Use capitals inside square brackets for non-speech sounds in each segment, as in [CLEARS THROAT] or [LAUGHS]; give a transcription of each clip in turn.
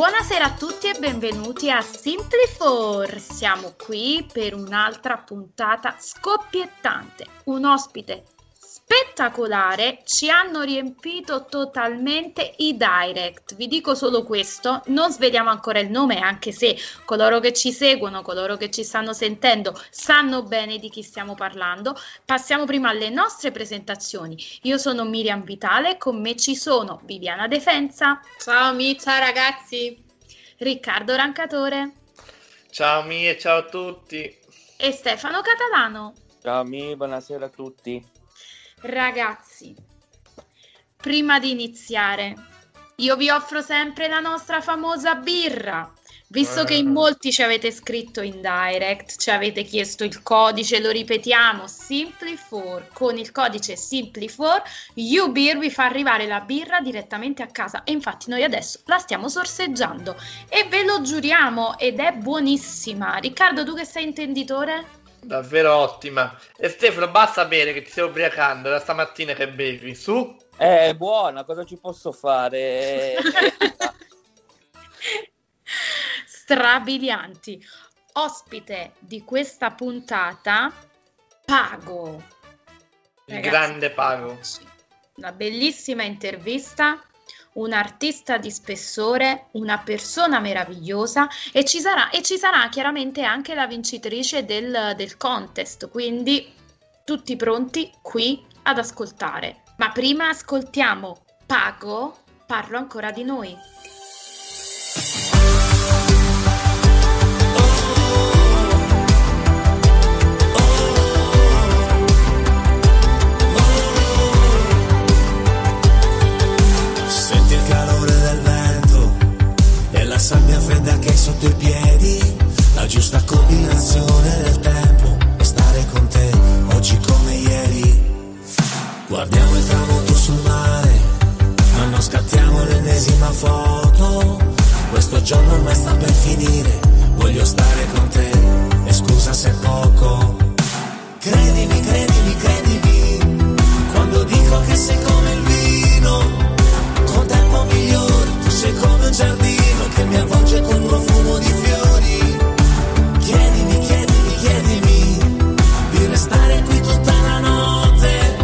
Buonasera a tutti e benvenuti a Simplifor. Siamo qui per un'altra puntata scoppiettante. Un ospite spettacolare ci hanno riempito totalmente i direct. Vi dico solo questo, non sveliamo ancora il nome, anche se coloro che ci seguono, coloro che ci stanno sentendo, sanno bene di chi stiamo parlando. Passiamo prima alle nostre presentazioni. Io sono Miriam Vitale, con me ci sono Viviana Defensa. Ciao Mi, ciao ragazzi. Riccardo Rancatore Ciao Mi e ciao a tutti. e Stefano Catalano. Ciao Mi, buonasera a tutti. Ragazzi, prima di iniziare, io vi offro sempre la nostra famosa birra. Visto che in molti ci avete scritto in direct, ci avete chiesto il codice, lo ripetiamo, Simply4, con il codice Simply4, UBeer vi fa arrivare la birra direttamente a casa e infatti noi adesso la stiamo sorseggiando e ve lo giuriamo ed è buonissima. Riccardo, tu che sei intenditore? Davvero ottima. E Stefano, basta bere che ti stai ubriacando da stamattina che bevi. Su. È buona, cosa ci posso fare? [LAUGHS] strabilianti. Ospite di questa puntata, Pago. Il Ragazzi, grande pago. Una bellissima intervista, un artista di spessore, una persona meravigliosa e ci sarà, e ci sarà chiaramente anche la vincitrice del, del contest, quindi tutti pronti qui ad ascoltare. Ma prima ascoltiamo Pago, parlo ancora di noi. Sabbia fredda che è sotto i piedi, la giusta combinazione del tempo e stare con te oggi come ieri. Guardiamo il tramonto sul mare, ma non scattiamo l'ennesima foto. Questo giorno ormai sta per finire, voglio stare con te e scusa se è poco. Credimi, credimi, credimi, quando dico che sei come il vino con tempo migliore, tu sei come un giardino mi avvolge col profumo di fiori. Chiedimi, chiedimi, chiedimi di restare qui tutta la notte.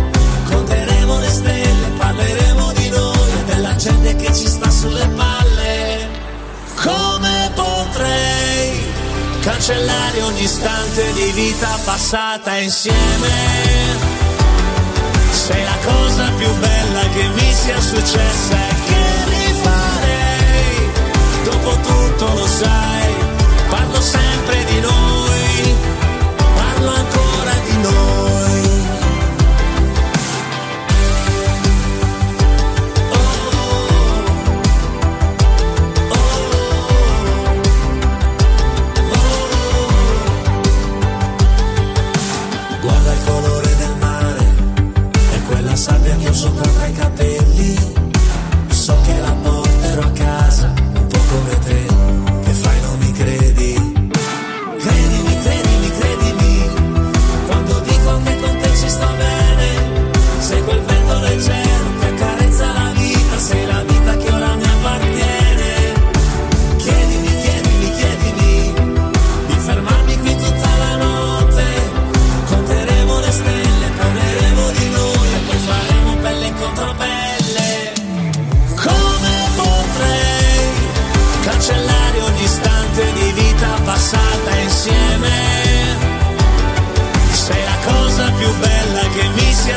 Conteremo le stelle, parleremo di noi e della gente che ci sta sulle palle. Come potrei cancellare ogni istante di vita passata insieme? Sei la cosa più bella che mi sia successa. Dopo tutto lo sai, parlo sempre di noi, parlo ancora di noi. Guarda il colore del mare e quella sabbia che ho sopra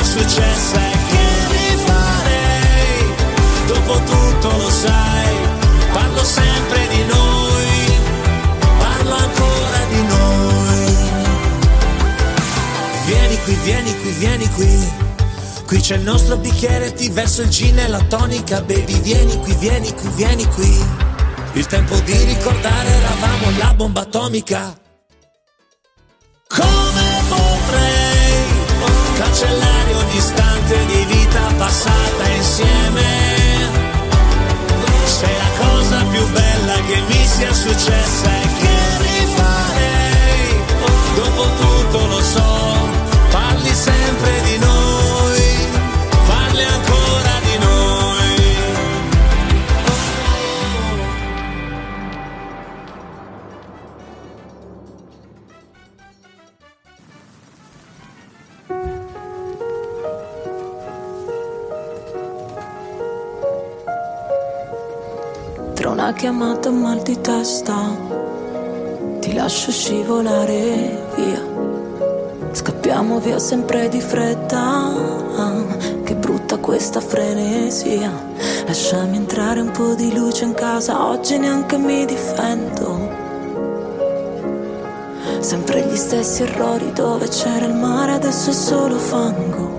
successa e che rifarei. Dopo tutto lo sai, parlo sempre di noi, parlo ancora di noi. Vieni qui, vieni qui, vieni qui. Qui c'è il nostro bicchiere, ti verso il gin e la tonica, baby, vieni qui, vieni qui, vieni qui. Il tempo di ricordare eravamo la bomba atomica. Istante di vita passata insieme? Sei la cosa più bella che mi sia successa chiamata un mal di testa. Ti lascio scivolare via. Scappiamo via sempre di fretta. Che brutta questa frenesia. Lasciami entrare un po' di luce in casa. Oggi neanche mi difendo. Sempre gli stessi errori dove c'era il mare Adesso è solo fango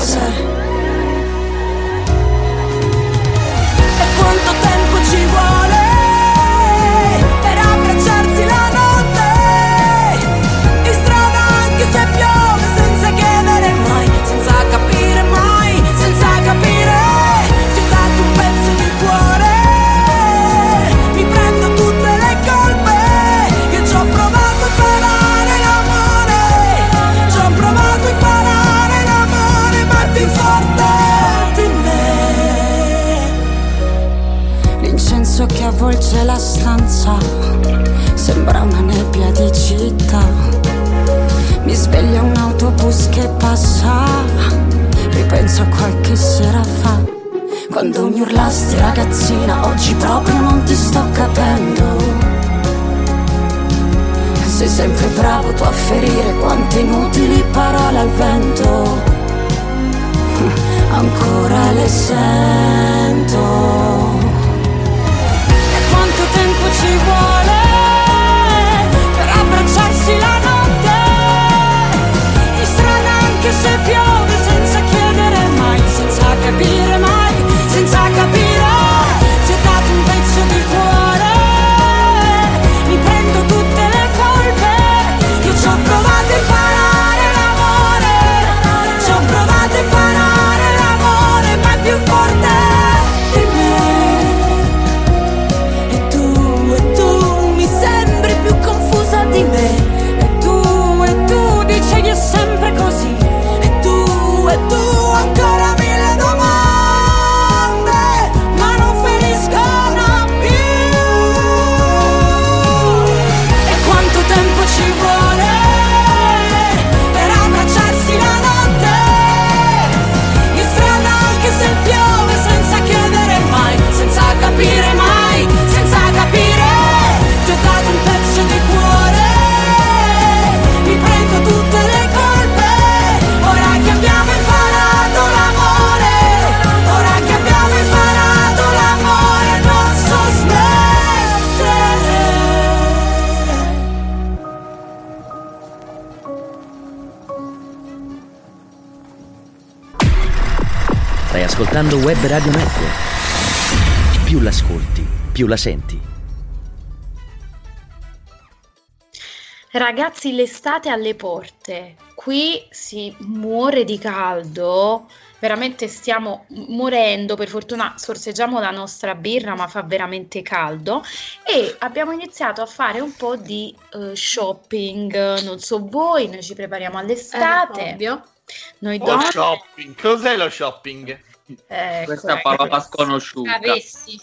cos'è. E quanto tempo ci vuole avvolge la stanza sembra una nebbia di città. Mi sveglia un autobus che passa, ripenso a qualche sera fa. Quando mi urlasti ragazzina, oggi proprio non ti sto capendo. Sei sempre bravo tu a ferire quante inutili parole al vento. Ancora le sento. przysypia ascoltando Web Radio Network. Più l'ascolti, più la senti. Ragazzi, l'estate alle porte. Qui si muore di caldo. Veramente stiamo morendo. Per fortuna sorseggiamo la nostra birra, ma fa veramente caldo. E abbiamo iniziato a fare un po' di eh, shopping. Non so voi, noi ci prepariamo all'estate. Eh, ovvio. Noi Lo donne. shopping, cos'è lo shopping? Ecco, Questa ecco. parola sconosciuta. Avessi.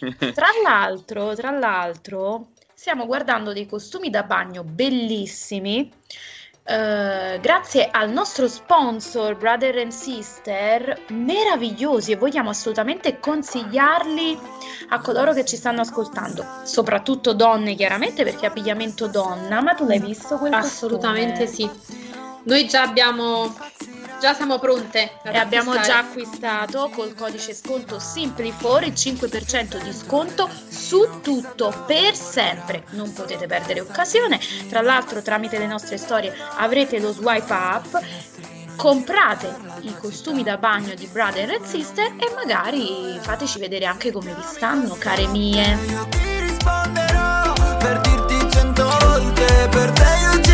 [LAUGHS] Tra l'altro, tra l'altro, stiamo guardando dei costumi da bagno bellissimi eh, grazie al nostro sponsor Brother and Sister, meravigliosi e vogliamo assolutamente consigliarli a coloro che ci stanno ascoltando, soprattutto donne chiaramente perché abbigliamento donna, ma tu l'hai visto quel Assolutamente costume? sì. Noi già abbiamo già siamo pronte E abbiamo già acquistato col codice sconto Simply4 il 5% di sconto su tutto per sempre. Non potete perdere occasione. Tra l'altro, tramite le nostre storie avrete lo swipe up. Comprate i costumi da bagno di Brother and Sister e magari fateci vedere anche come vi stanno, care mie. ti risponderò per dirti cento volte per te io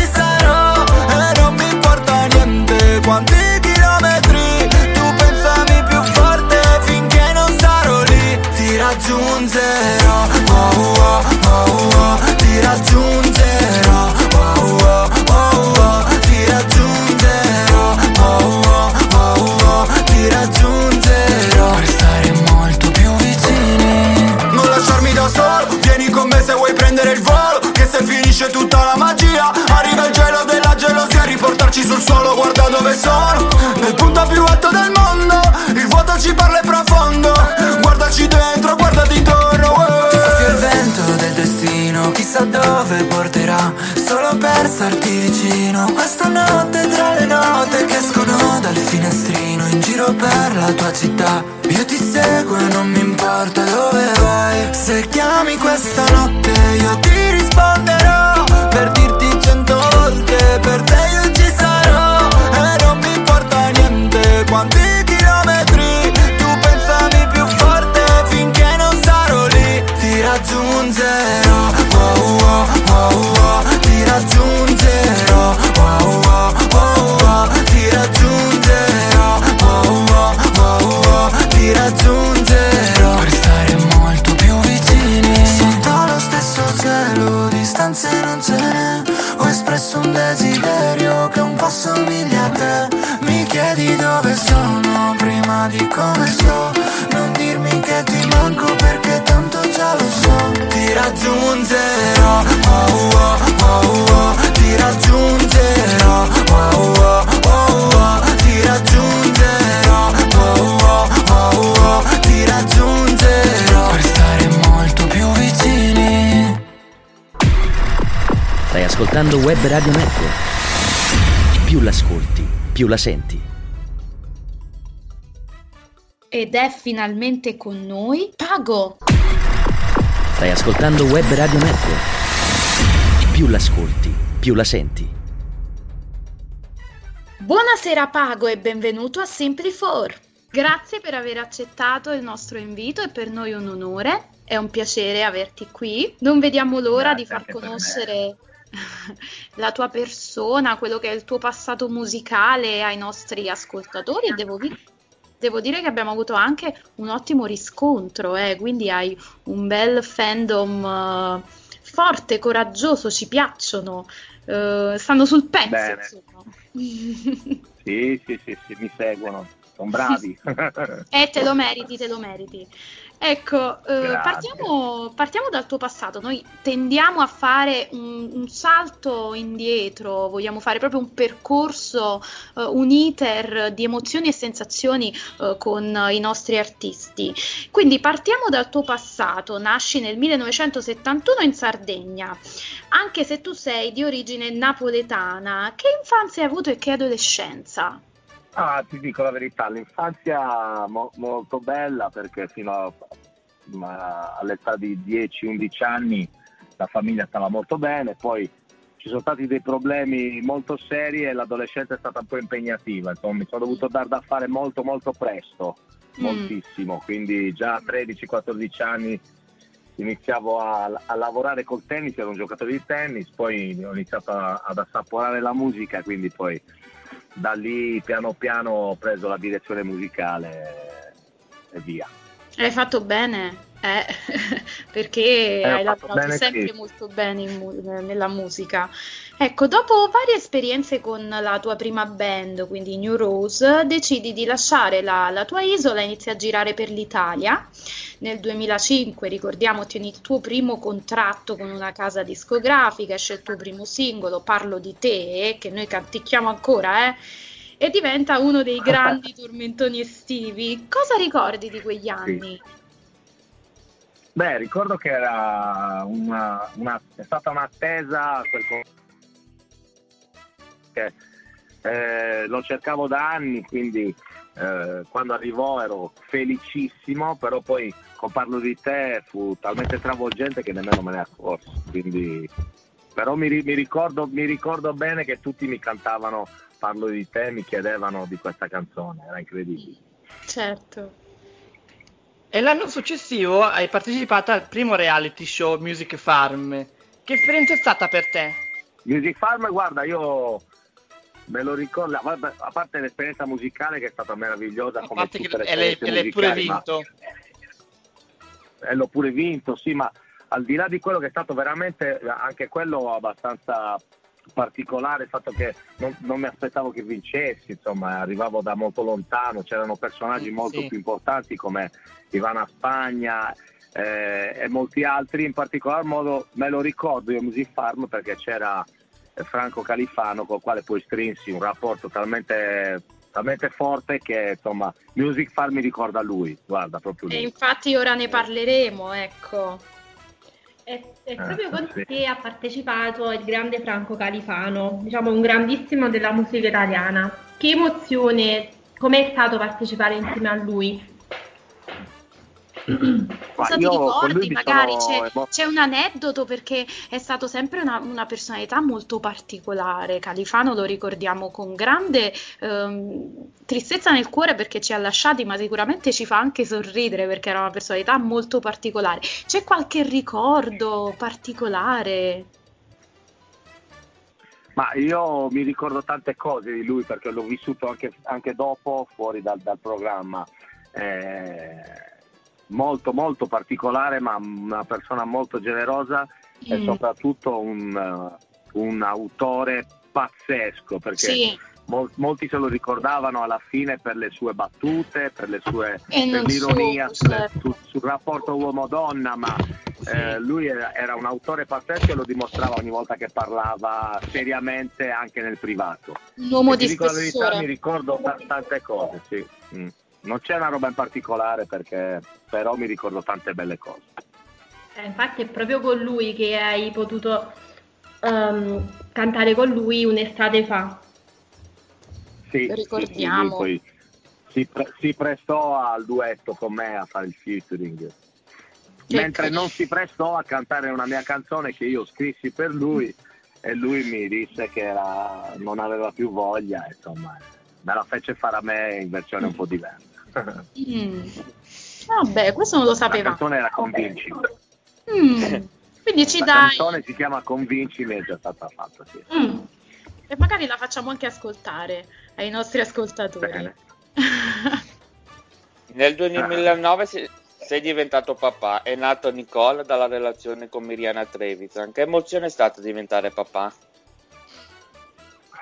quanti chilometri? Tu pensami più forte finché non sarò lì. Ti raggiungerò oh, oh, oh, oh, ti raggiungerò oh, oh, oh, oh, ti raggiungerò oh, oh, oh, oh, ti raggiungerò. Per stare molto più vicini. Non lasciarmi da solo Vieni con me se vuoi prendere il volo Che se finisce tutta la magia riportarci sul suolo Guarda dove sono. Nel punto più alto del mondo Il vuoto ci parla è profondo. Guardaci dentro, guardati intorno Ti soffia il vento del destino Chissà dove porterà. Solo per starti vicino Questa notte tra le note Che escono dal finestrino In giro per la tua città. Io ti seguo e non mi importa dove vai. Se chiami questa notte io ti risponderò. Per dirti cento volte Per te niente Quanti ascoltando Web Radio Network. Più l'ascolti, più la senti. Ed è finalmente con noi Pago. Stai ascoltando Web Radio Network. Più l'ascolti, più la senti. Buonasera Pago e benvenuto a Simply4. Grazie per aver accettato il nostro invito, è per noi un onore, è un piacere averti qui. Non vediamo l'ora Grazie di far conoscere [LAUGHS] la tua persona, quello che è il tuo passato musicale ai nostri ascoltatori e devo, vi- devo dire che abbiamo avuto anche un ottimo riscontro, eh, quindi hai un bel fandom eh, forte, coraggioso, ci piacciono, eh, stanno sul pezzo. [LAUGHS] Sì, sì, sì, sì, mi seguono, sono bravi. [LAUGHS] Eh, te lo meriti, te lo meriti. Ecco, eh, partiamo, partiamo dal tuo passato. Noi tendiamo a fare un, un salto indietro, vogliamo fare proprio un percorso, eh, un iter di emozioni e sensazioni eh, con i nostri artisti. Quindi partiamo dal tuo passato. Nasci nel 1971 in Sardegna, anche se tu sei di origine napoletana. Che infanzia hai avuto e che adolescenza? Ah, ti dico la verità, l'infanzia mo- molto bella perché fino a- ma all'età di 10-11 anni la famiglia stava molto bene, poi ci sono stati dei problemi molto seri e l'adolescenza è stata un po' impegnativa, insomma mi sono dovuto dar da fare molto molto presto, Mm. moltissimo, quindi già a 13-14 anni iniziavo a, a lavorare col tennis, ero un giocatore di tennis, poi ho iniziato a- ad assaporare la musica, quindi poi da lì piano piano ho preso la direzione musicale e via. Hai fatto bene, eh, [LAUGHS] perché Eh, hai lavorato sempre sì. molto bene in nella musica. Ecco, dopo varie esperienze con la tua prima band, quindi New Rose, decidi di lasciare la, la tua isola e inizi a girare per l'Italia. nel 2005, ricordiamo, tieni il tuo primo contratto con una casa discografica, esce il tuo primo singolo, Parlo di te, che noi canticchiamo ancora, eh? E diventa uno dei [LAUGHS] grandi tormentoni estivi. Cosa ricordi di quegli anni? Beh, ricordo che era una, una- è stata un'attesa quel che eh, lo cercavo da anni, quindi eh, quando arrivò ero felicissimo, però poi con Parlo di te fu talmente travolgente che nemmeno me ne accorsi. Quindi, però mi, mi ricordo, mi ricordo bene che tutti mi cantavano Parlo di te, mi chiedevano di questa canzone, era incredibile. Certo. E l'anno successivo hai partecipato al primo reality show Music Farm. Che esperienza è stata per te? Music Farm, guarda, io me lo ricordo, a parte- l'esperienza musicale che è stata meravigliosa, A come parte che tutte le l'hai, e l'hai pure musicali, ma- vinto. e l'ho pure vinto, sì, ma al di là di quello che è stato veramente anche quello abbastanza particolare, il fatto che non, non mi aspettavo che vincessi, insomma, arrivavo da molto lontano, c'erano personaggi molto sì. più importanti come Ivana Spagna eh, e molti altri, in particolar modo me lo ricordo io a Music Farm perché c'era eh, Franco Califano con il quale poi strinsi un rapporto talmente, talmente forte che insomma Music Farm mi ricorda lui, guarda proprio lui. E infatti ora ne parleremo, ecco. È, è Eh, proprio con sì. te ha partecipato il grande Franco Califano, diciamo un grandissimo della musica italiana. Che emozione, com'è stato partecipare insieme a lui? Cosa ti io con lui ricordi? Magari sono c'è, c'è un aneddoto perché è stato sempre una, una personalità molto particolare. Califano lo ricordiamo con grande ehm, tristezza nel cuore perché ci ha lasciati, ma sicuramente ci fa anche sorridere perché era una personalità molto particolare. C'è qualche ricordo particolare? Ma io mi ricordo tante cose di lui perché l'ho vissuto anche, anche dopo fuori dal, dal programma. Eh, molto molto particolare, ma una persona molto generosa e Mm. soprattutto un, eh, un autore pazzesco perché Sì. mol- molti se lo ricordavano alla fine per le sue battute, per, le sue, E per l'ironia certo. sul, sul rapporto uomo-donna, ma eh, lui era, era un autore pazzesco e lo dimostrava ogni volta che parlava seriamente anche nel privato. Un uomo E di verità, spessore. mi ricordo ta- tante cose, sì. Mm. Non c'è una roba in particolare perché però mi ricordo tante belle cose. Eh, infatti è proprio con lui che hai potuto ehm, cantare con lui un'estate fa. Sì, Ricordiamo. sì, sì, si, pre- si prestò al duetto con me a fare il featuring. Che Mentre carino. non si prestò a cantare una mia canzone che io scrissi per lui e lui mi disse che era- non aveva più voglia, insomma, me la fece fare a me in versione un po' diversa. Mm. Vabbè, questo non lo La sapevamo. canzone era Convinci. Mm. Quindi ci La dai. canzone si chiama Convincimi, è già stata fatta, sì. Mm. E magari la facciamo anche ascoltare ai nostri ascoltatori. [LAUGHS] Nel 2009 sei, sei diventato papà, è nato Nicola dalla relazione con Miriana Trevisan. Che emozione è stata diventare papà?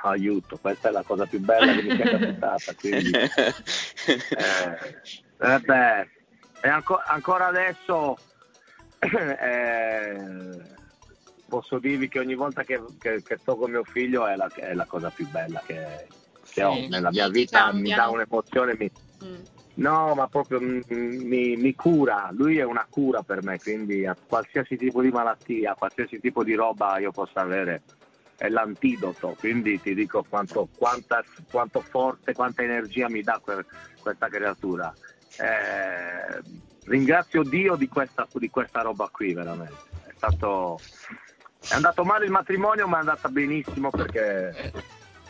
Aiuto, questa è la cosa più bella che mi sia [LAUGHS] capitata, quindi... Eh, eh beh, e anco- ancora adesso [CLEARS THROAT] eh, posso dirvi che ogni volta che, che- che sto con mio figlio è la, è la cosa più bella che, che ho Sì, nella mia vita, mi dà un'emozione, mi- Mm. no, ma proprio mi, mi- mi cura, lui è una cura per me, quindi a qualsiasi tipo di malattia, qualsiasi tipo di roba io possa avere è l'antidoto, quindi ti dico quanto, quanta- quanto forte, quanta energia mi dà quel- questa creatura. Eh, ringrazio Dio di questa, di questa roba qui, veramente. È stato. È andato male il matrimonio, ma è andata benissimo perché. è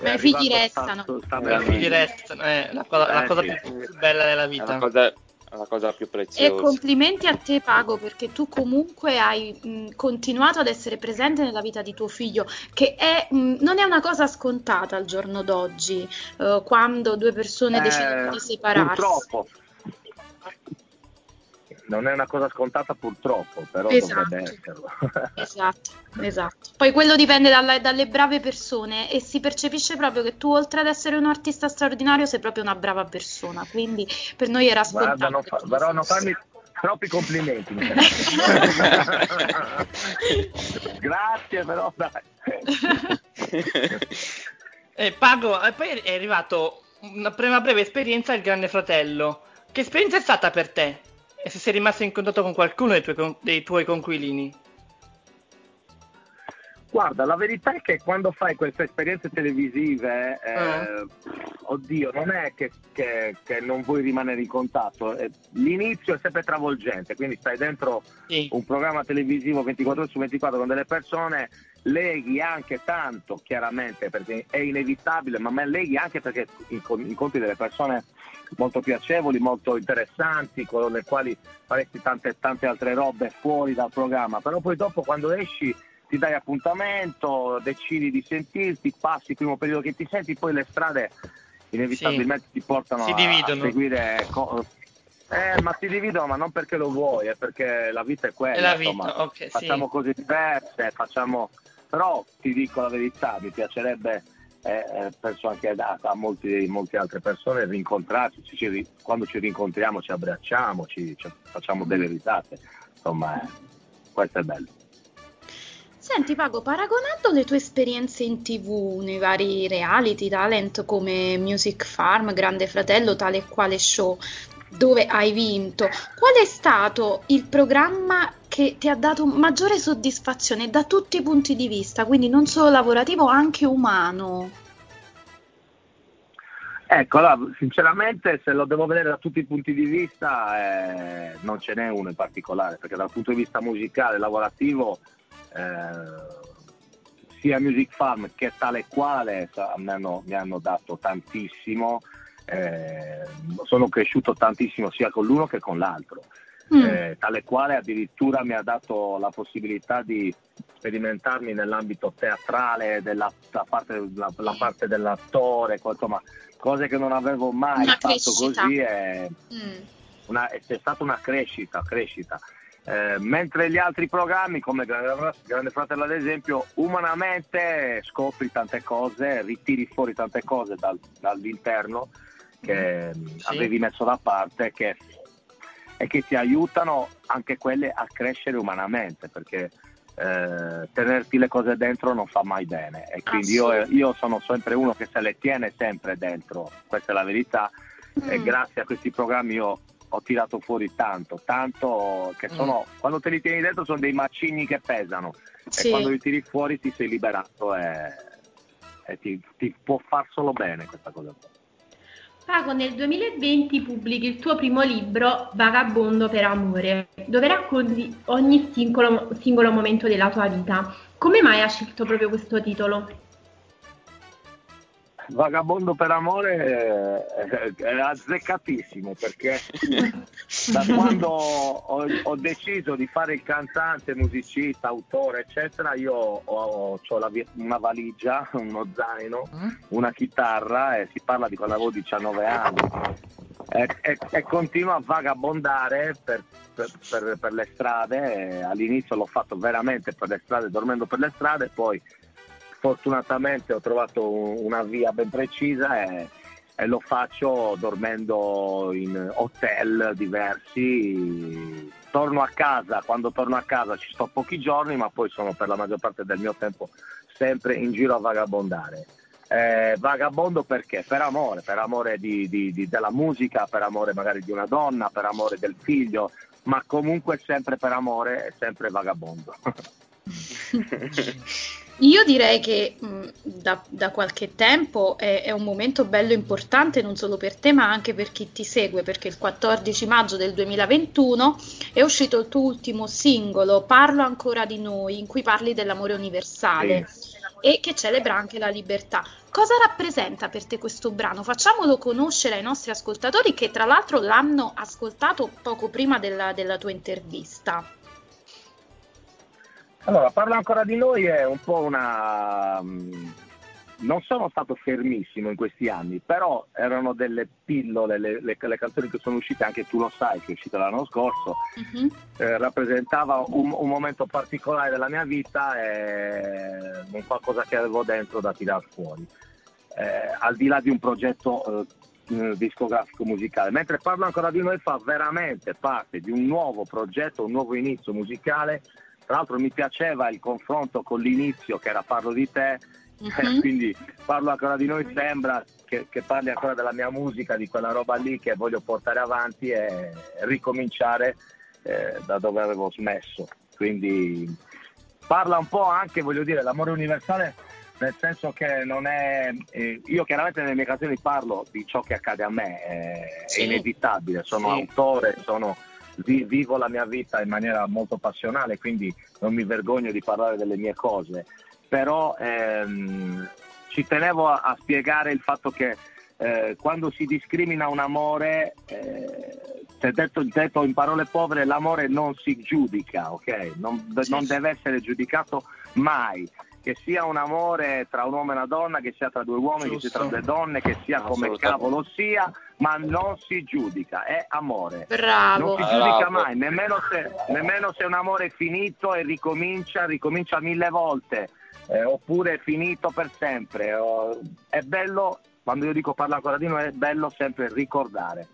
Ma i figli restano. sta- figli restano, è la cosa, la Eh, cosa sì. più bella della È la vita. cosa, è la cosa più E preziosa. complimenti a te, Pago, perché tu comunque hai mh, continuato ad essere presente nella vita di tuo figlio, che è, mh, non è una cosa scontata al giorno d'oggi, eh, quando due persone Eh, decidono di separarsi. Purtroppo. Non è una cosa scontata purtroppo, però Esatto. dovrebbe esserlo. [LAUGHS] Esatto, esatto. Poi quello dipende dalla- dalle brave persone e si percepisce proprio che tu, oltre ad essere un artista straordinario, sei proprio una brava persona. Quindi per noi era Guarda, scontato. non che fa- però non farmi, troppi complimenti. [LAUGHS] [LAUGHS] Grazie, però dai. Eh, Pago, e poi è arrivato una prima breve esperienza al Grande Fratello. Che esperienza è stata per te? E se sei rimasto in contatto con qualcuno dei tuoi, dei tuoi conquilini? Guarda, la verità è che quando fai queste esperienze televisive, eh, oddio, non è che, che- che non vuoi rimanere in contatto, eh, l'inizio è sempre travolgente, quindi stai dentro un programma televisivo 24 ore su 24 con delle persone, leghi anche tanto, chiaramente, perché è inevitabile, ma me leghi anche perché incon- incontri delle persone molto piacevoli, molto interessanti, con le quali faresti tante, tante altre robe fuori dal programma, però poi dopo quando esci ti dai appuntamento, decidi di sentirti, passi il primo periodo che ti senti, poi le strade inevitabilmente ti portano a- seguire co- eh, ma si dividono, ma non perché lo vuoi, è perché la vita è quella. È vita, insomma. ok, sì. Facciamo cose diverse, facciamo... però ti dico la verità, mi piacerebbe, eh, eh, penso anche a, a molti, molte altre persone, rincontrarci, ci- ci quando ci rincontriamo ci abbracciamo, ci, ci facciamo delle risate, insomma, eh, questo è bello. Senti Pago, paragonando le tue esperienze in TV nei vari reality talent come Music Farm, Grande Fratello, tale e quale show dove hai vinto, qual è stato il programma che ti ha dato maggiore soddisfazione da tutti i punti di vista, quindi non solo lavorativo, anche umano? Ecco, allora, sinceramente se lo devo vedere da tutti i punti di vista eh, non ce n'è uno in particolare, perché dal punto di vista musicale, lavorativo, eh, sia Music Farm che tale quale mi hanno, mi hanno dato tantissimo, eh, sono cresciuto tantissimo sia con l'uno che con l'altro. Eh, tale quale addirittura mi ha dato la possibilità di sperimentarmi nell'ambito teatrale, della la parte, la- la parte dell'attore, insomma, cose che non avevo mai Una fatto crescita. così e Mm. una- è c'è stata una crescita, crescita. Eh, mentre gli altri programmi, come Grande, Grande Fratello ad esempio, umanamente scopri tante cose, ritiri fuori tante cose dal- dall'interno che mh, avevi messo da parte che- e che ti aiutano anche quelle a crescere umanamente, perché eh, tenerti le cose dentro non fa mai bene e quindi io, io sono sempre uno che se le tiene sempre dentro, questa è la verità e Mm. grazie a questi programmi io ho tirato fuori tanto, tanto che sono, quando te li tieni dentro sono dei macigni che pesano Sì. e quando li tiri fuori ti sei liberato e, e ti, ti può far solo bene questa cosa. qua. Pago, nel 2020 pubblichi il tuo primo libro, Vagabondo per amore, dove racconti ogni singolo, singolo momento della tua vita. Come mai hai scelto proprio questo titolo? Vagabondo per amore eh, è azzeccatissimo perché da [LAUGHS] quando ho, ho deciso di fare il cantante, musicista, autore, eccetera, io ho, ho la una valigia, uno zaino, una chitarra e si parla di quando avevo 19 anni. E, e- e continuo a vagabondare per, per- per- per le strade. all'inizio l'ho fatto veramente per le strade, dormendo per le strade, poi fortunatamente ho trovato un- una via ben precisa e, e lo faccio dormendo in hotel diversi. Torno a casa, quando torno a casa ci sto pochi giorni, ma poi sono per la maggior parte del mio tempo sempre in giro a vagabondare. Eh, vagabondo perché? Per amore, per amore di- di- di- della musica, per amore magari di una donna, per amore del figlio, ma comunque sempre per amore e sempre vagabondo. [LAUGHS] [LAUGHS] Io direi che mh, da, da qualche tempo è, è un momento bello importante non solo per te ma anche per chi ti segue perché il 14 maggio del 2021 è uscito il tuo ultimo singolo Parlo ancora di noi in cui parli dell'amore universale e che celebra anche la libertà. Cosa rappresenta per te questo brano? Facciamolo conoscere ai nostri ascoltatori che tra l'altro l'hanno ascoltato poco prima della, della tua intervista. Allora, parla ancora di noi è un po' una... mm, Non sono stato fermissimo in questi anni, però erano delle pillole, le, le- le canzoni che sono uscite, anche tu lo sai che è uscita l'anno scorso, eh, rappresentava un, un momento particolare della mia vita e un qualcosa che avevo dentro da tirar fuori. Eh, al di là di un progetto eh, eh, discografico musicale, mentre Parlo ancora di noi fa veramente parte di un nuovo progetto, un nuovo inizio musicale. Tra l'altro mi piaceva il confronto con l'inizio che era Parlo di te, [LAUGHS] Mhm. quindi Parlo ancora di noi sembra che, che parli ancora della mia musica, di quella roba lì che voglio portare avanti e ricominciare eh, da dove avevo smesso. Quindi parla un po' anche, voglio dire, l'amore universale nel senso che non è eh, io chiaramente nelle mie canzoni parlo di ciò che accade a me è, Sì. è inevitabile sono Sì. autore sono vi- vivo la mia vita in maniera molto passionale quindi non mi vergogno di parlare delle mie cose. Però ehm, ci tenevo a, a spiegare il fatto che eh, quando si discrimina un amore eh, se detto, detto in parole povere l'amore non si giudica ok? Non, non deve essere giudicato mai che sia un amore tra un uomo e una donna, che sia tra due uomini, che sia tra due donne, che sia come cavolo sia, ma non si giudica, è amore. Bravo. Non si giudica Bravo. mai, nemmeno se, nemmeno se un amore è finito e ricomincia, ricomincia mille volte, eh, oppure è finito per sempre. Oh, è bello, quando io dico parla ancora di noi, è bello sempre ricordare.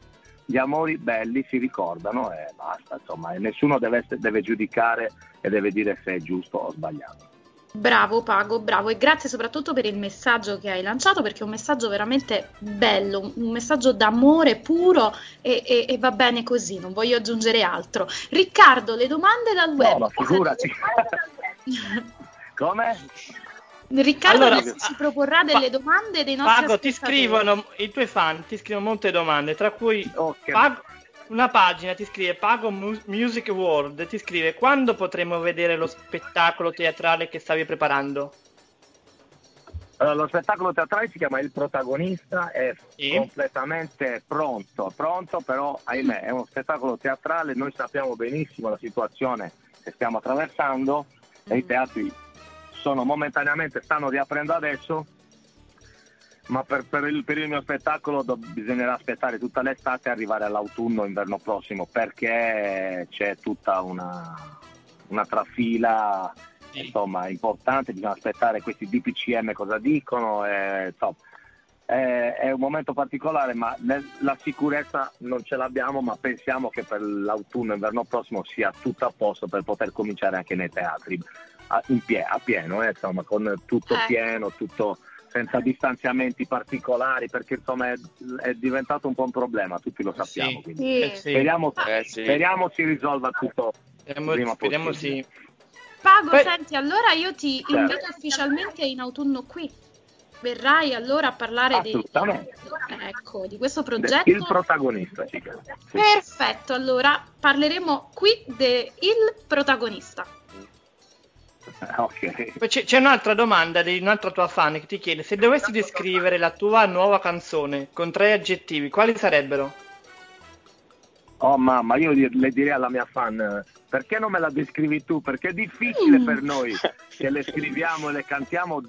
Gli amori belli si ricordano e basta, insomma, e nessuno deve, deve giudicare e deve dire se è giusto o sbagliato. Bravo Pago, bravo e grazie soprattutto per il messaggio che hai lanciato perché è un messaggio veramente bello, un- messaggio d'amore puro e, e- e va bene così, non voglio aggiungere altro. Riccardo, le domande dal web. No, ma figurati. [LAUGHS] Come? Riccardo Allora, adesso ci proporrà delle domande dei nostri Pago, ti scrivono, i tuoi fan ti scrivono molte domande, tra cui Pago- una pagina ti scrive Pago Mu- Music World, ti scrive quando potremo vedere lo spettacolo teatrale che stavi preparando? Allora, lo spettacolo teatrale si chiama Il protagonista, è completamente pronto, pronto però ahimè è uno spettacolo teatrale, noi sappiamo benissimo la situazione che stiamo attraversando e i teatri sono momentaneamente, stanno riaprendo adesso, ma per, per il, per il mio spettacolo do- bisognerà aspettare tutta l'estate e arrivare all'autunno, inverno prossimo, perché c'è tutta una, una trafila insomma, importante, bisogna aspettare questi DPCM cosa dicono, e, insomma, è, è un momento particolare, ma le- la sicurezza non ce l'abbiamo, ma pensiamo che per l'autunno, inverno prossimo sia tutto a posto per poter cominciare anche nei teatri, a, in pie- a pieno, eh, insomma, con tutto Eh. pieno, tutto senza distanziamenti particolari, perché insomma è, è diventato un po' un problema, tutti lo sappiamo. quindi Sì. Eh sì. Speriamo, Eh sì. speriamo si risolva tutto Speriamo, prima speriamo sì. Pago, Beh- senti, allora io ti Certo. invito ufficialmente in autunno qui. Verrai allora a parlare di, ecco, di questo Il progetto. protagonista, si chiama. Sì. Perfetto, allora parleremo qui del protagonista. [LAUGHS] Ok. Poi c'è, c'è un'altra domanda di un'altra tua fan che ti chiede se dovessi descrivere la tua nuova canzone con tre aggettivi, quali sarebbero? Oh mamma, io le direi alla mia fan, perché non me la descrivi tu? Perché è difficile Mm. per noi [LAUGHS] che le scriviamo e le cantiamo,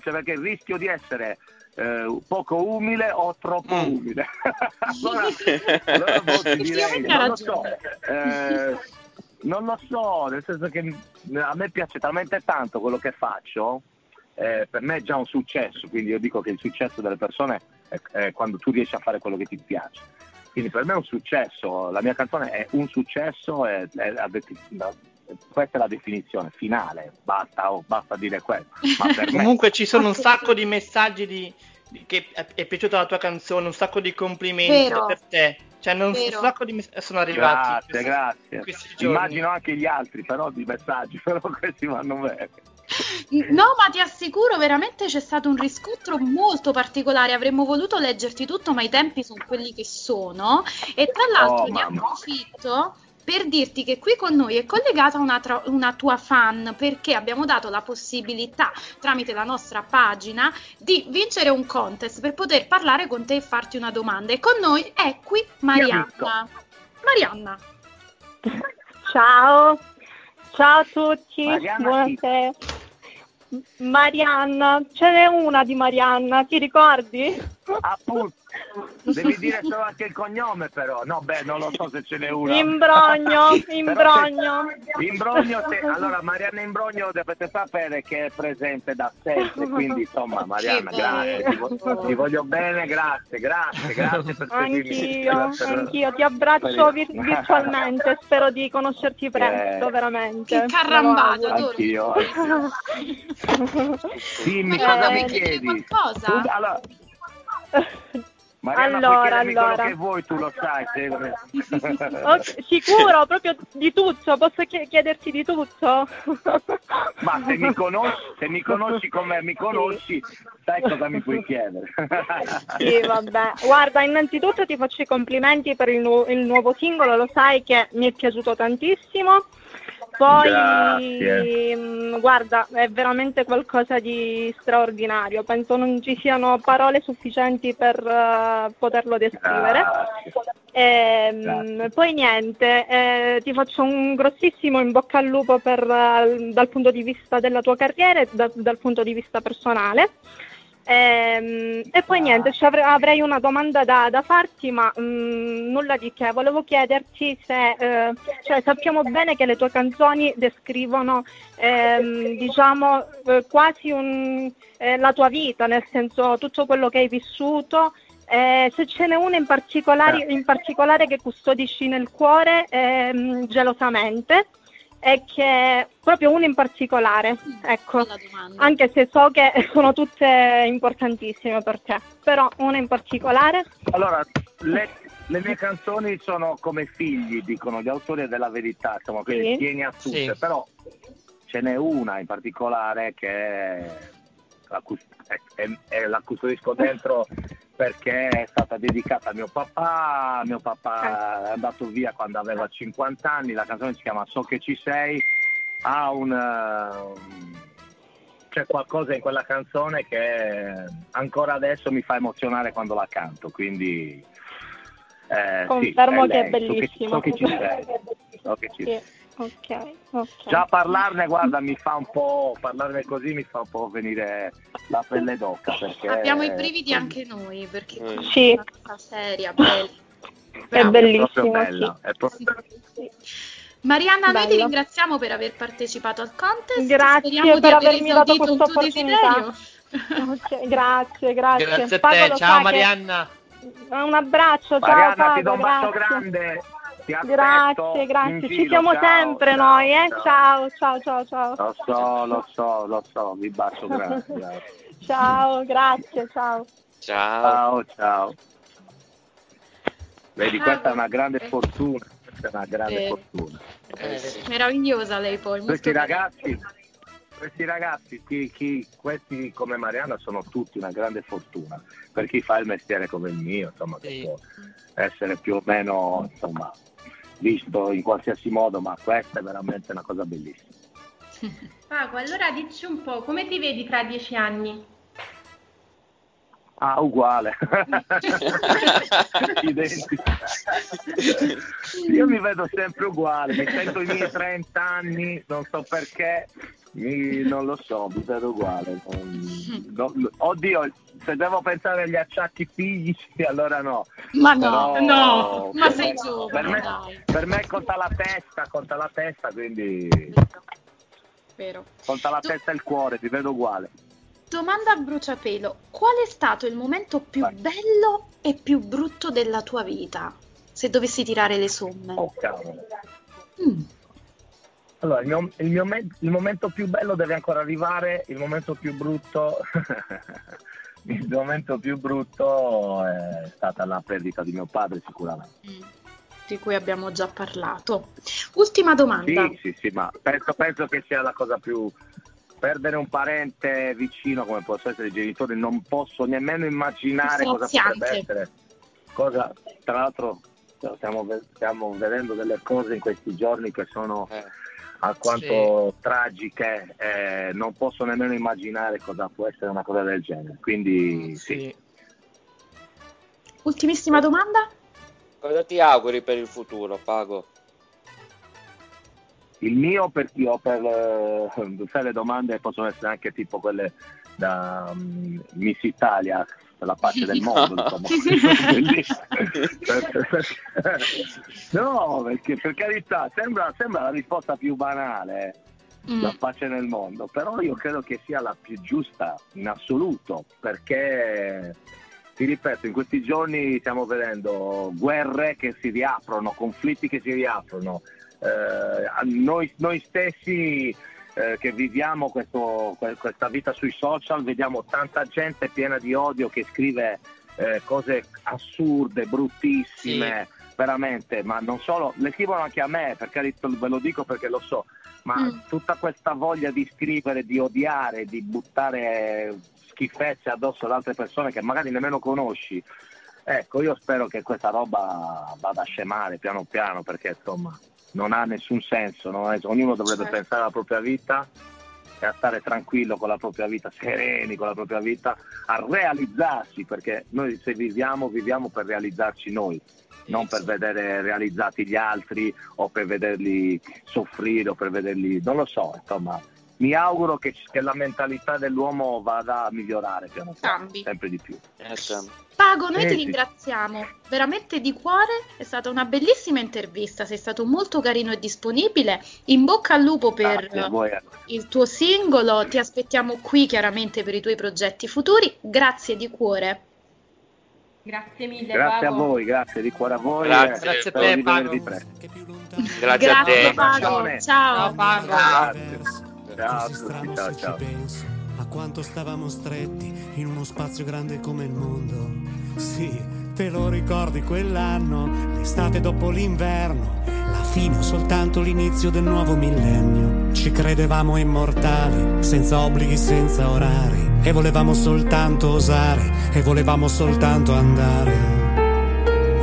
cioè perché il rischio di essere eh, poco umile o troppo Mm. umile. [LAUGHS] allora, allora boh, direi, non lo so, eh, non lo so, nel senso che a me piace talmente tanto quello che faccio, eh, per me è già un successo, quindi io dico che il successo delle persone è, è quando tu riesci a fare quello che ti piace. Quindi per me è un successo, la mia canzone è un successo, e è la- questa è la definizione finale, basta, oh, basta dire quello. Ma per [LAUGHS] me Comunque ci sono un sacco di messaggi di, di- che è, è piaciuta la tua canzone, un sacco di complimenti Vero. per te. Cioè, non, un sacco di messaggi sono arrivati. Grazie, questi- grazie. questi. Immagino anche gli altri, però di messaggi, [LAUGHS] però questi vanno bene. No, ma ti assicuro, veramente c'è stato un riscontro molto particolare. Avremmo voluto leggerti tutto, ma i tempi sono quelli che sono. E tra l'altro Oh, ne mamma. approfitto per dirti che qui con noi è collegata una, tra- una tua fan perché abbiamo dato la possibilità tramite la nostra pagina di vincere un contest per poter parlare con te e farti una domanda. E con noi è qui Marianna. Marianna, Ciao, ciao a tutti, Marianna buonasera. Marianna, ce n'è una di Marianna, ti ricordi? Appunto, devi dire solo anche il cognome però. No, beh, non lo so se ce n'è una. Imbrogno, [LAUGHS] Però se- imbrogno. Imbrogno, se- allora Marianna Imbrogno dovete sapere che è presente da sempre, quindi insomma Marianna, Che grazie, ti, bello. vo- ti voglio bene, grazie, grazie, grazie per seguirmi. [LAUGHS] Anch'io, anch'io ti abbraccio vir- [LAUGHS] virtualmente, spero di conoscerti presto, Eh. veramente. Che lo auguro. Anch'io. Dimmi Eh, cosa mi chiedi. qualcosa? Tu- allora, Marianna, Allora, allora. che vuoi, tu lo sai. se- Oh, [LAUGHS] sicuro, proprio di tutto, posso chie- chiederti di tutto? Ma se mi conosci, se mi conosci come mi conosci, sai cosa mi puoi chiedere. [LAUGHS] Sì, vabbè. Guarda, innanzitutto ti faccio i complimenti per il, nu- il nuovo singolo, lo sai che mi è piaciuto tantissimo. Poi, Grazie. mm, guarda, è veramente qualcosa di straordinario. Penso non ci siano parole sufficienti per eh, poterlo descrivere. Ehm, Grazie. poi niente, eh, ti faccio un grossissimo in bocca al lupo per, eh, dal punto di vista della tua carriera e da- dal punto di vista personale. Ehm, e poi niente, avrei una domanda da, da farti, ma mm, nulla di che. Volevo chiederti se, eh, cioè, sappiamo bene che le tue canzoni descrivono, ehm, diciamo, eh, quasi un- eh, la tua vita, nel senso tutto quello che hai vissuto. Eh, se ce n'è una in particolare, in particolare che custodisci nel cuore ehm, gelosamente e che proprio una in particolare, ecco, anche se so che [LAUGHS] sono tutte importantissime per te, però una in particolare. Allora, le, le mie canzoni sono come figli, dicono gli autori della verità, insomma, quindi Sì. tieni a tutte, Sì. però ce n'è una in particolare che la, custodisco dentro perché è stata dedicata a mio papà, mio papà è andato via quando aveva 50 anni, la canzone si chiama So che ci sei, ha un... eh, c'è qualcosa in quella canzone che ancora adesso mi fa emozionare quando la canto, quindi eh, sì, Confermo è che è lei. So che-. So che, ci [LAUGHS] sei. So che ci Sì, sei. ok, ok. Già parlarne, guarda, mi fa un po', parlarne così mi fa un po' venire la pelle d'occa perché Abbiamo i brividi anche noi perché Mm. Sì. è una cosa seria, bella. È Bravo. bellissimo, è bella, è proprio- Marianna, noi ti Bello. ringraziamo per aver partecipato al contest. Grazie Speriamo di per aver avermi dato questa opportunità. desiderio. Ok, grazie, grazie. Grazie a te, lo ciao Marianna. Un abbraccio, ciao Marianna, ti do un bacio grande. Ti aspetto Grazie, grazie. Ci siamo ciao, sempre ciao, noi, eh? ciao. Ciao, ciao, ciao, ciao. Lo so, lo so, lo so, vi bacio [LAUGHS] grazie. Ciao, grazie, ciao. Ciao, ciao. Vedi, Ah, questa è una grande fortuna, questa è una grande Eh. fortuna. Meravigliosa lei poi. Questi ragazzi, questi ragazzi, chi, chi- questi come Mariana sono tutti una grande fortuna per chi fa il mestiere come il mio, insomma, che può essere più o meno insomma, visto in qualsiasi modo, ma questa è veramente una cosa bellissima. [LAUGHS] Pago, allora dici un po', come ti vedi tra dieci anni? Ah, uguale. [LAUGHS] Io mi vedo sempre uguale, mi sento i miei 30 anni, non so perché, mi- non lo so, mi vedo uguale. Non- oddio, se devo pensare agli acciacchi fisici, [LAUGHS] allora no. Ma no, Però- no, ma sei per giovane, me, dai. per me conta la testa, conta la testa, quindi Vero. conta la testa e il cuore, ti vedo uguale. Domanda a bruciapelo, qual è stato il momento più bello e più brutto della tua vita? Se dovessi tirare le somme. Oh, cavolo. Mm. Allora, il, mio- il mio me- il momento più bello deve ancora arrivare, il momento più brutto, [LAUGHS] il momento più brutto è stata la perdita di mio padre sicuramente. di cui abbiamo già parlato. Ultima domanda. Sì, sì, sì, ma penso, penso che sia la cosa più... Perdere un parente vicino come possono essere i genitori, non posso nemmeno immaginare cosa potrebbe essere. Cosa, tra l'altro stiamo, stiamo vedendo delle cose in questi giorni che sono alquanto tragiche, eh, non posso nemmeno immaginare cosa può essere una cosa del genere. Quindi sì. Ultimissima domanda. Cosa ti auguri per il futuro, Pago? Il mio per chi ho per eh, [LAUGHS] sai, le domande possono essere anche tipo quelle da mm, Miss Italia, la pace del mondo, no, perché per carità sembra, sembra la risposta più banale, Mm. la pace nel mondo, però io credo che sia la più giusta in assoluto, perché ti ripeto, in questi giorni stiamo vedendo guerre che si riaprono, conflitti che si riaprono. Eh, noi, noi stessi eh, che viviamo questo- que- questa vita sui social, vediamo tanta gente piena di odio che scrive eh, cose assurde, bruttissime, veramente, ma non solo, le scrivono anche a me, per carità, ve lo dico perché lo so, ma Mm. tutta questa voglia di scrivere, di odiare, di buttare schifezze addosso ad altre persone che magari nemmeno conosci. Ecco, io spero che questa roba vada a scemare piano piano perché insomma non ha nessun senso, no? Eh, ognuno dovrebbe Certo. pensare alla propria vita e a stare tranquillo con la propria vita, sereni con la propria vita, a realizzarsi perché noi se viviamo viviamo per realizzarci noi, non per vedere realizzati gli altri o per vederli soffrire o per vederli, non lo so, insomma. Mi auguro che, che la mentalità dell'uomo vada a migliorare piano piano, sempre di più. Pago, noi Eh, ti sì. ringraziamo veramente di cuore, è stata una bellissima intervista, sei stato molto carino e disponibile. In bocca al lupo per Grazie a voi. il tuo singolo, ti aspettiamo qui chiaramente per i tuoi progetti futuri. Grazie di cuore. Grazie mille, Grazie a Pago. voi, grazie di cuore a voi. Grazie. e Grazie a te, di Pago. presto. Grazie, a te. Pago. Ciao. Grazie. Ciao a tutti, ciao ciao. A quanto stavamo stretti in uno spazio grande come il mondo. Sì, te lo ricordi quell'anno, l'estate dopo l'inverno, la fine o soltanto l'inizio del nuovo millennio. Ci credevamo immortali, senza obblighi, senza orari, e volevamo soltanto osare, e volevamo soltanto andare.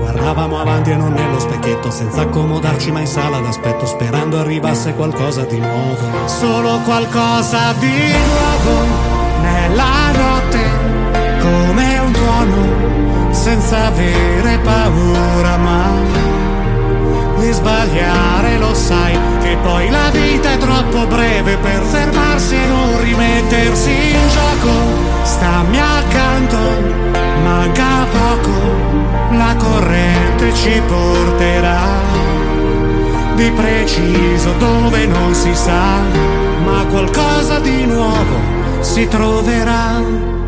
Guardavamo avanti e non nello specchietto, senza accomodarci mai in sala d'aspetto, sperando arrivasse qualcosa di nuovo. Solo qualcosa di nuovo nella notte, come un tuono, senza avere paura mai di sbagliare, lo sai, che poi la vita è troppo breve per fermarsi e non rimettersi in gioco. Stammi accanto, manca poco, la corrente ci porterà di preciso dove non si sa, ma qualcosa di nuovo si troverà.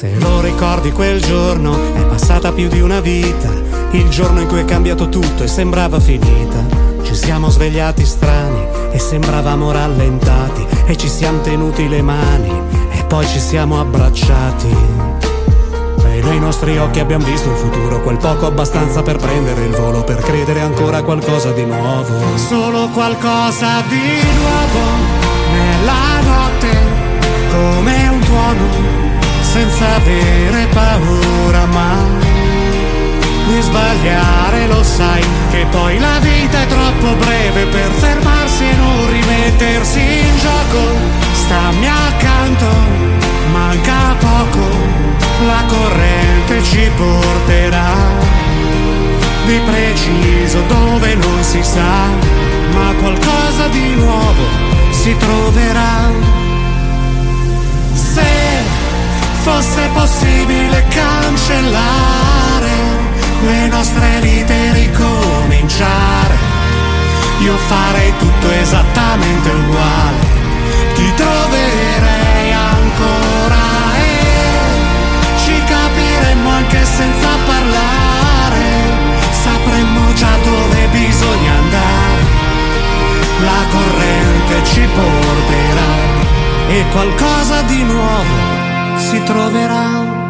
Te lo ricordi quel giorno? È passata più di una vita. Il giorno in cui è cambiato tutto e sembrava finita. Ci siamo svegliati strani e sembravamo rallentati. E ci siamo tenuti le mani e poi ci siamo abbracciati. E nei nostri occhi abbiamo visto il futuro, quel poco abbastanza per prendere il volo, per credere ancora a qualcosa di nuovo. Solo qualcosa di nuovo nella notte, come un tuono senza avere paura mai di sbagliare, lo sai che poi la vita è troppo breve per fermarsi e non rimettersi in gioco. Stammi accanto, manca poco, la corrente ci porterà di preciso dove non si sa, ma qualcosa di nuovo si troverà. Se fosse possibile cancellare le nostre vite e ricominciare, io farei tutto esattamente uguale, ti troverei ancora e ci capiremmo anche senza parlare, sapremmo già dove bisogna andare, la corrente ci porterà e qualcosa di nuovo si troverà.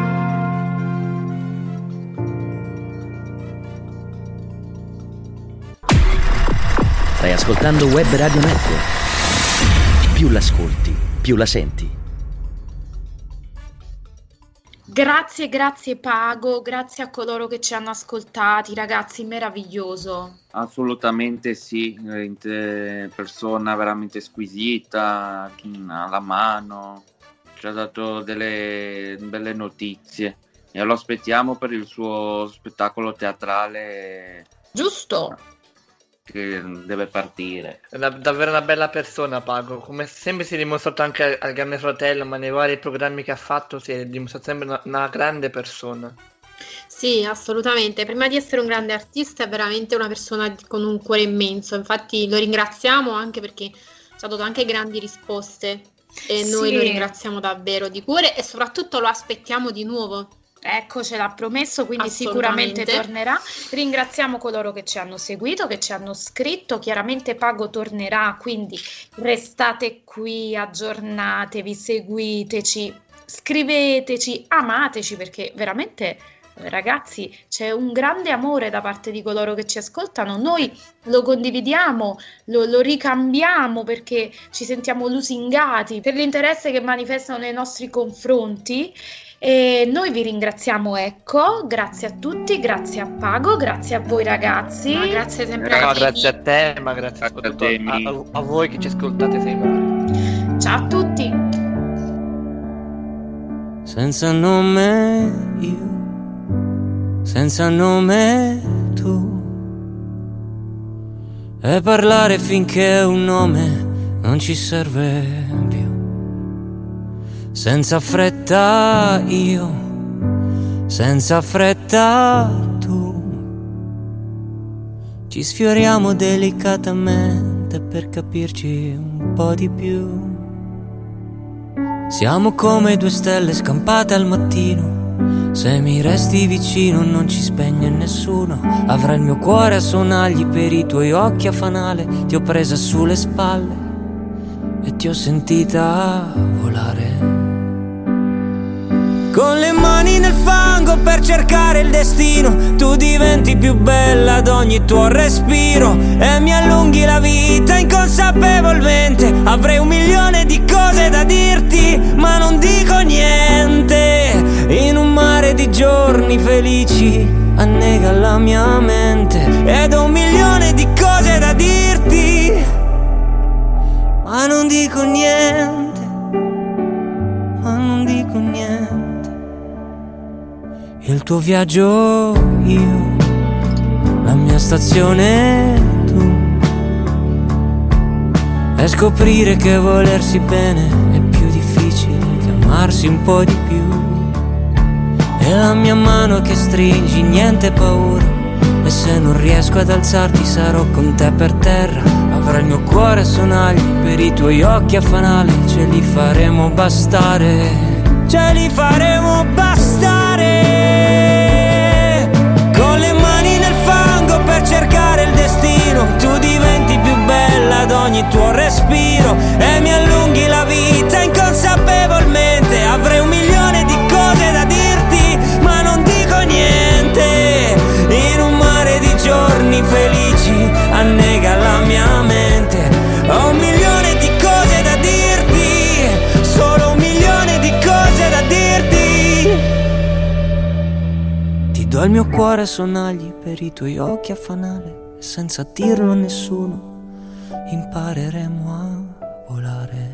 Stai ascoltando Web Radio Network. Più l'ascolti, più la senti. Grazie, grazie Pago, grazie a coloro che ci hanno ascoltati, ragazzi, meraviglioso. Assolutamente sì, eh, persona veramente squisita, alla mano, ci ha dato delle belle notizie e lo aspettiamo per il suo spettacolo teatrale Giusto? che deve partire. È una- davvero una bella persona, Pago. Come sempre si è dimostrato anche al Grande Fratello, ma nei vari programmi che ha fatto si è dimostrato sempre una, una grande persona. Sì, assolutamente. Prima di essere un grande artista è veramente una persona con un cuore immenso. Infatti lo ringraziamo anche perché ci ha dato anche grandi risposte e noi Sì. lo ringraziamo davvero di cuore e soprattutto lo aspettiamo di nuovo. Ecco, ce l'ha promesso, quindi sicuramente tornerà. Ringraziamo coloro che ci hanno seguito, che ci hanno scritto. Chiaramente Pago tornerà, quindi restate qui, aggiornatevi, seguiteci, scriveteci, amateci perché veramente. Ragazzi, c'è un grande amore da parte di coloro che ci ascoltano. Noi lo condividiamo, lo, lo ricambiamo perché ci sentiamo lusingati per l'interesse che manifestano nei nostri confronti. E noi vi ringraziamo, ecco, grazie a tutti, grazie a Pago, grazie a voi ragazzi. Ma grazie sempre No, a te. grazie a te, ma grazie soprattutto a, a- a voi che ci ascoltate sempre. Ciao a tutti. Senza nome io, senza nome tu. E parlare finché un nome non ci serve più. Senza fretta io, senza fretta tu. Ci sfioriamo delicatamente per capirci un po' di più. Siamo come due stelle scampate al mattino. Se mi resti vicino non ci spegne nessuno. Avrai il mio cuore a sonagli per i tuoi occhi a fanale. Ti ho presa sulle spalle e ti ho sentita volare. Con le mani nel fango per cercare il destino, tu diventi più bella ad ogni tuo respiro e mi allunghi la vita inconsapevolmente. Avrei un annega la mia mente ed ho un milione di cose da dirti, ma non dico niente, ma non dico niente. Il tuo viaggio io, la mia stazione tu. E scoprire che volersi bene è più difficile che amarsi un po' di più. La mia mano che stringi, niente paura. E se non riesco ad alzarti sarò con te per terra. Avrai il mio cuore a sonagli per i tuoi occhi a fanale. Ce li faremo bastare, ce li faremo bastare. Con le mani nel fango per cercare il destino. Tu diventi più bella ad ogni tuo respiro. E mi allunghi la vita inconsapevolmente. Giorni felici annega la mia mente. Ho un milione di cose da dirti, solo un milione di cose da dirti. Ti do il mio cuore a sonagli per i tuoi occhi a fanale senza dirlo a nessuno impareremo a volare.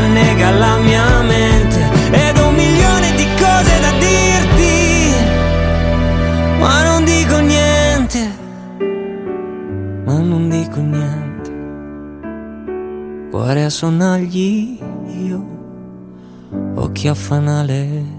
Annega la mia mente Ed ho un milione di cose da dirti Ma non dico niente Ma non dico niente. Cuore a sonagli io Occhi a fanale